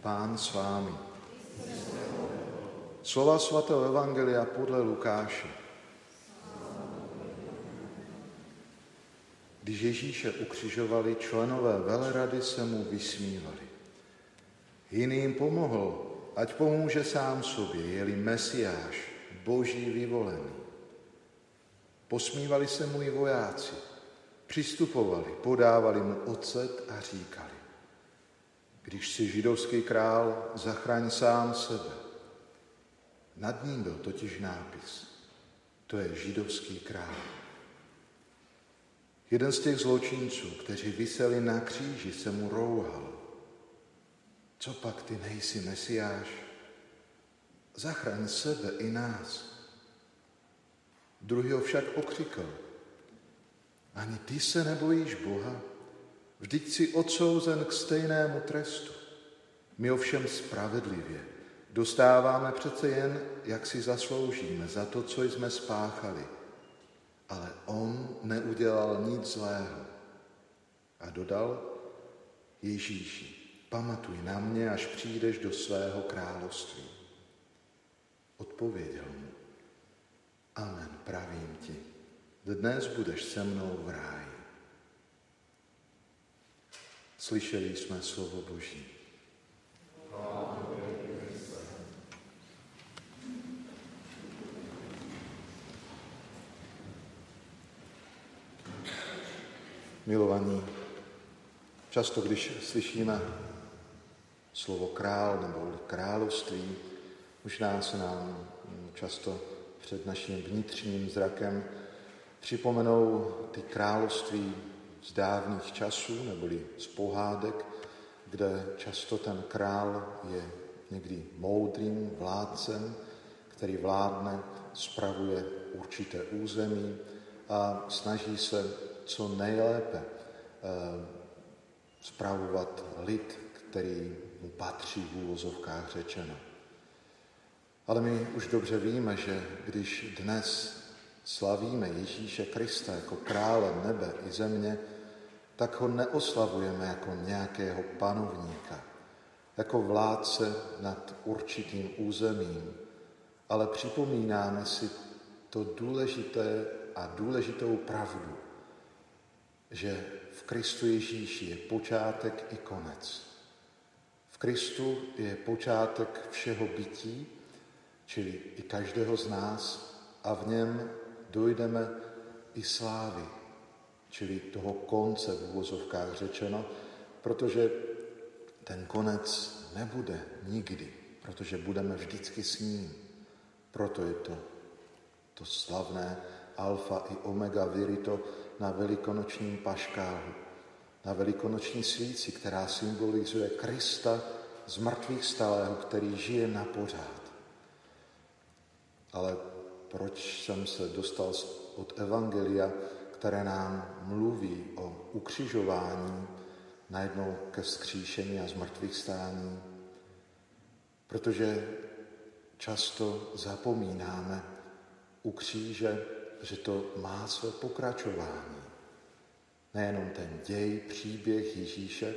Pán s vámi. Slova svatého Evangelia podle Lukáše. Když Ježíše ukřižovali, členové velerady se mu vysmívali. Jiný jim pomohl, ať pomůže sám sobě, jeli Mesiáš, boží vyvolený. Posmívali se mu i vojáci, přistupovali, podávali mu ocet a říkali, když si židovský král, zachraň sám sebe. Nad ním byl totiž nápis, to je židovský král. Jeden z těch zločinců, kteří vyseli na kříži, se mu rouhal. Co pak ty nejsi mesiáš? Zachraň sebe i nás. Druhý ho však okřikl. Ani ty se nebojíš Boha? Vždyť si odsouzen k stejnému trestu. My ovšem spravedlivě dostáváme přece jen, jak si zasloužíme za to, co jsme spáchali. Ale on neudělal nic zlého. A dodal, Ježíši, pamatuj na mě, až přijdeš do svého království. Odpověděl mu, Amen, pravím ti, dnes budeš se mnou v ráji. Slyšeli jsme slovo Boží. Milovaní, často, když slyšíme slovo král nebo království, možná se nám často před naším vnitřním zrakem připomenou ty království z dávných časů, neboli z pohádek, kde často ten král je někdy moudrým vládcem, který vládne, spravuje určité území a snaží se co nejlépe eh, spravovat lid, který mu patří v úvozovkách řečeno. Ale my už dobře víme, že když dnes slavíme Ježíše Krista jako krále nebe i země, tak ho neoslavujeme jako nějakého panovníka, jako vládce nad určitým územím, ale připomínáme si to důležité a důležitou pravdu, že v Kristu Ježíši je počátek i konec. V Kristu je počátek všeho bytí, čili i každého z nás, a v něm dojdeme i slávy, čili toho konce v úvozovkách řečeno, protože ten konec nebude nikdy, protože budeme vždycky s ním. Proto je to to slavné alfa i omega virito na velikonočním paškálu, na velikonoční svíci, která symbolizuje Krista z mrtvých stalého, který žije na pořád. Ale proč jsem se dostal od Evangelia, které nám mluví o ukřižování, najednou ke skříšení a zmrtvých stání? Protože často zapomínáme u kříže, že to má své pokračování. Nejenom ten děj, příběh Ježíše,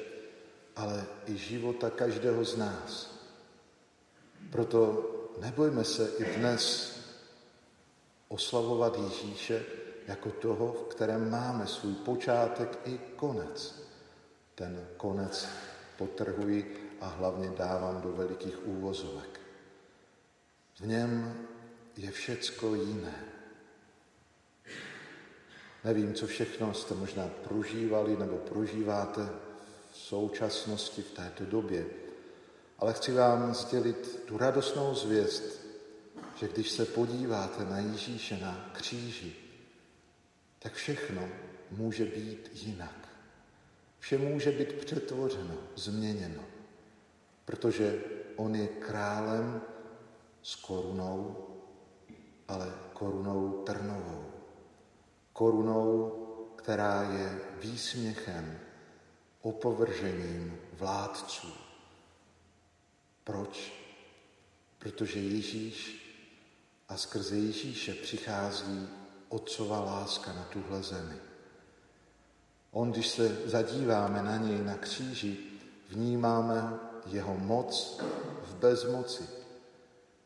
ale i života každého z nás. Proto nebojme se i dnes oslavovat Ježíše jako toho, v kterém máme svůj počátek i konec. Ten konec potrhuji a hlavně dávám do velikých úvozovek. V něm je všecko jiné. Nevím, co všechno jste možná prožívali nebo prožíváte v současnosti v této době, ale chci vám sdělit tu radostnou zvěst, že když se podíváte na Ježíše na kříži, tak všechno může být jinak. Vše může být přetvořeno, změněno, protože on je králem s korunou, ale korunou trnovou. Korunou, která je výsměchem, opovržením vládců. Proč? Protože Ježíš a skrze Ježíše přichází otcova láska na tuhle zemi. On, když se zadíváme na něj na kříži, vnímáme jeho moc v bezmoci,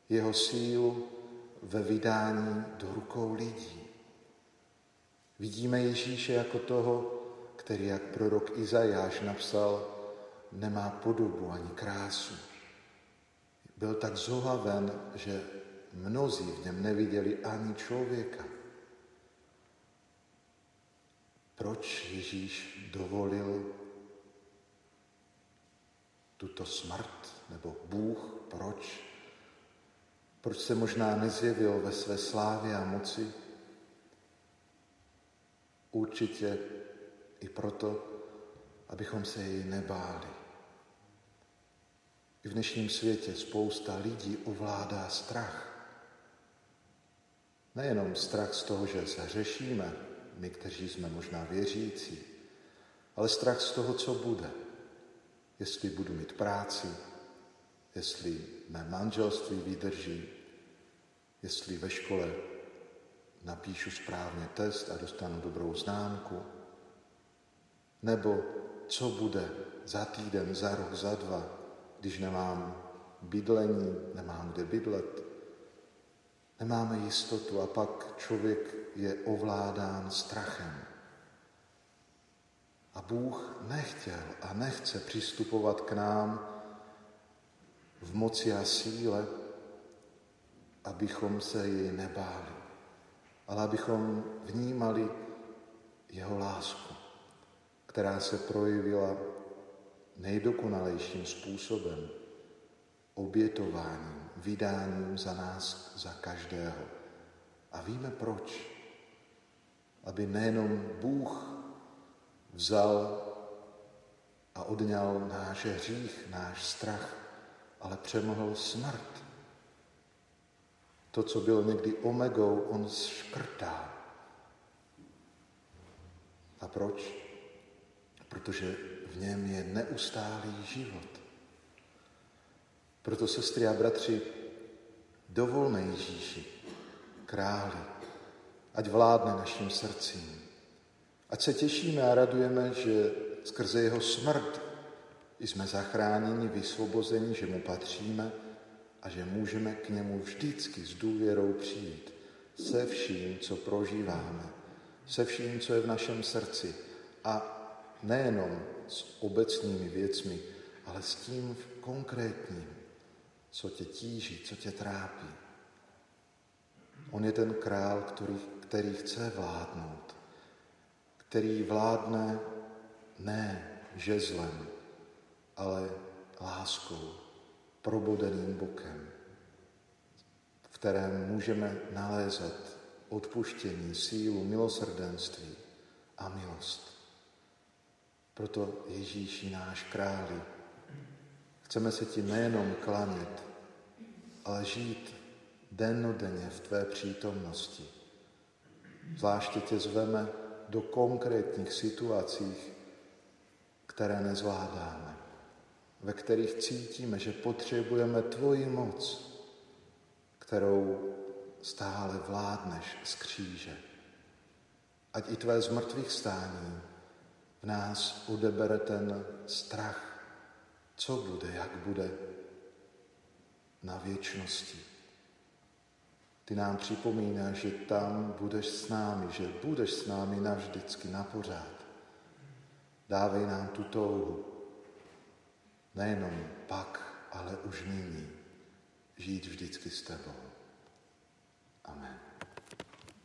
jeho sílu ve vydání do rukou lidí. Vidíme Ježíše jako toho, který, jak prorok Izajáš napsal, nemá podobu ani krásu. Byl tak zohaven, že mnozí v něm neviděli ani člověka. Proč Ježíš dovolil tuto smrt, nebo Bůh, proč? Proč se možná nezjevil ve své slávě a moci? Určitě i proto, abychom se jej nebáli. I v dnešním světě spousta lidí ovládá strach. Nejenom strach z toho, že se řešíme, my, kteří jsme možná věřící, ale strach z toho, co bude. Jestli budu mít práci, jestli mé manželství vydrží, jestli ve škole napíšu správně test a dostanu dobrou známku, nebo co bude za týden, za rok, za dva, když nemám bydlení, nemám kde bydlet. Nemáme jistotu a pak člověk je ovládán strachem. A Bůh nechtěl a nechce přistupovat k nám v moci a síle, abychom se jej nebáli, ale abychom vnímali jeho lásku, která se projevila nejdokonalejším způsobem, obětováním, vydáním za nás, za každého. A víme proč. Aby nejenom Bůh vzal a odňal náš hřích, náš strach, ale přemohl smrt. To, co bylo někdy omegou, on škrtá. A proč? Protože v něm je neustálý život. Proto, sestry a bratři, dovolme Ježíši, králi, ať vládne naším srdcím. Ať se těšíme a radujeme, že skrze jeho smrt jsme zachráněni, vysvobozeni, že mu patříme a že můžeme k němu vždycky s důvěrou přijít se vším, co prožíváme, se vším, co je v našem srdci a nejenom s obecnými věcmi, ale s tím konkrétním, co tě tíží, co tě trápí. On je ten král, který, který chce vládnout, který vládne ne žezlem, ale láskou, probodeným bokem, v kterém můžeme nalézat odpuštění, sílu, milosrdenství a milost. Proto Ježíši náš králi, chceme se ti nejenom klanět, ale žít dennodenně v tvé přítomnosti. Zvláště tě zveme do konkrétních situacích, které nezvládáme, ve kterých cítíme, že potřebujeme tvoji moc, kterou stále vládneš z kříže. Ať i tvé zmrtvých stání v nás odebere ten strach, co bude, jak bude na věčnosti. Ty nám připomínáš, že tam budeš s námi, že budeš s námi navždycky, na pořád. Dávej nám tu touhu, nejenom pak, ale už nyní, žít vždycky s tebou.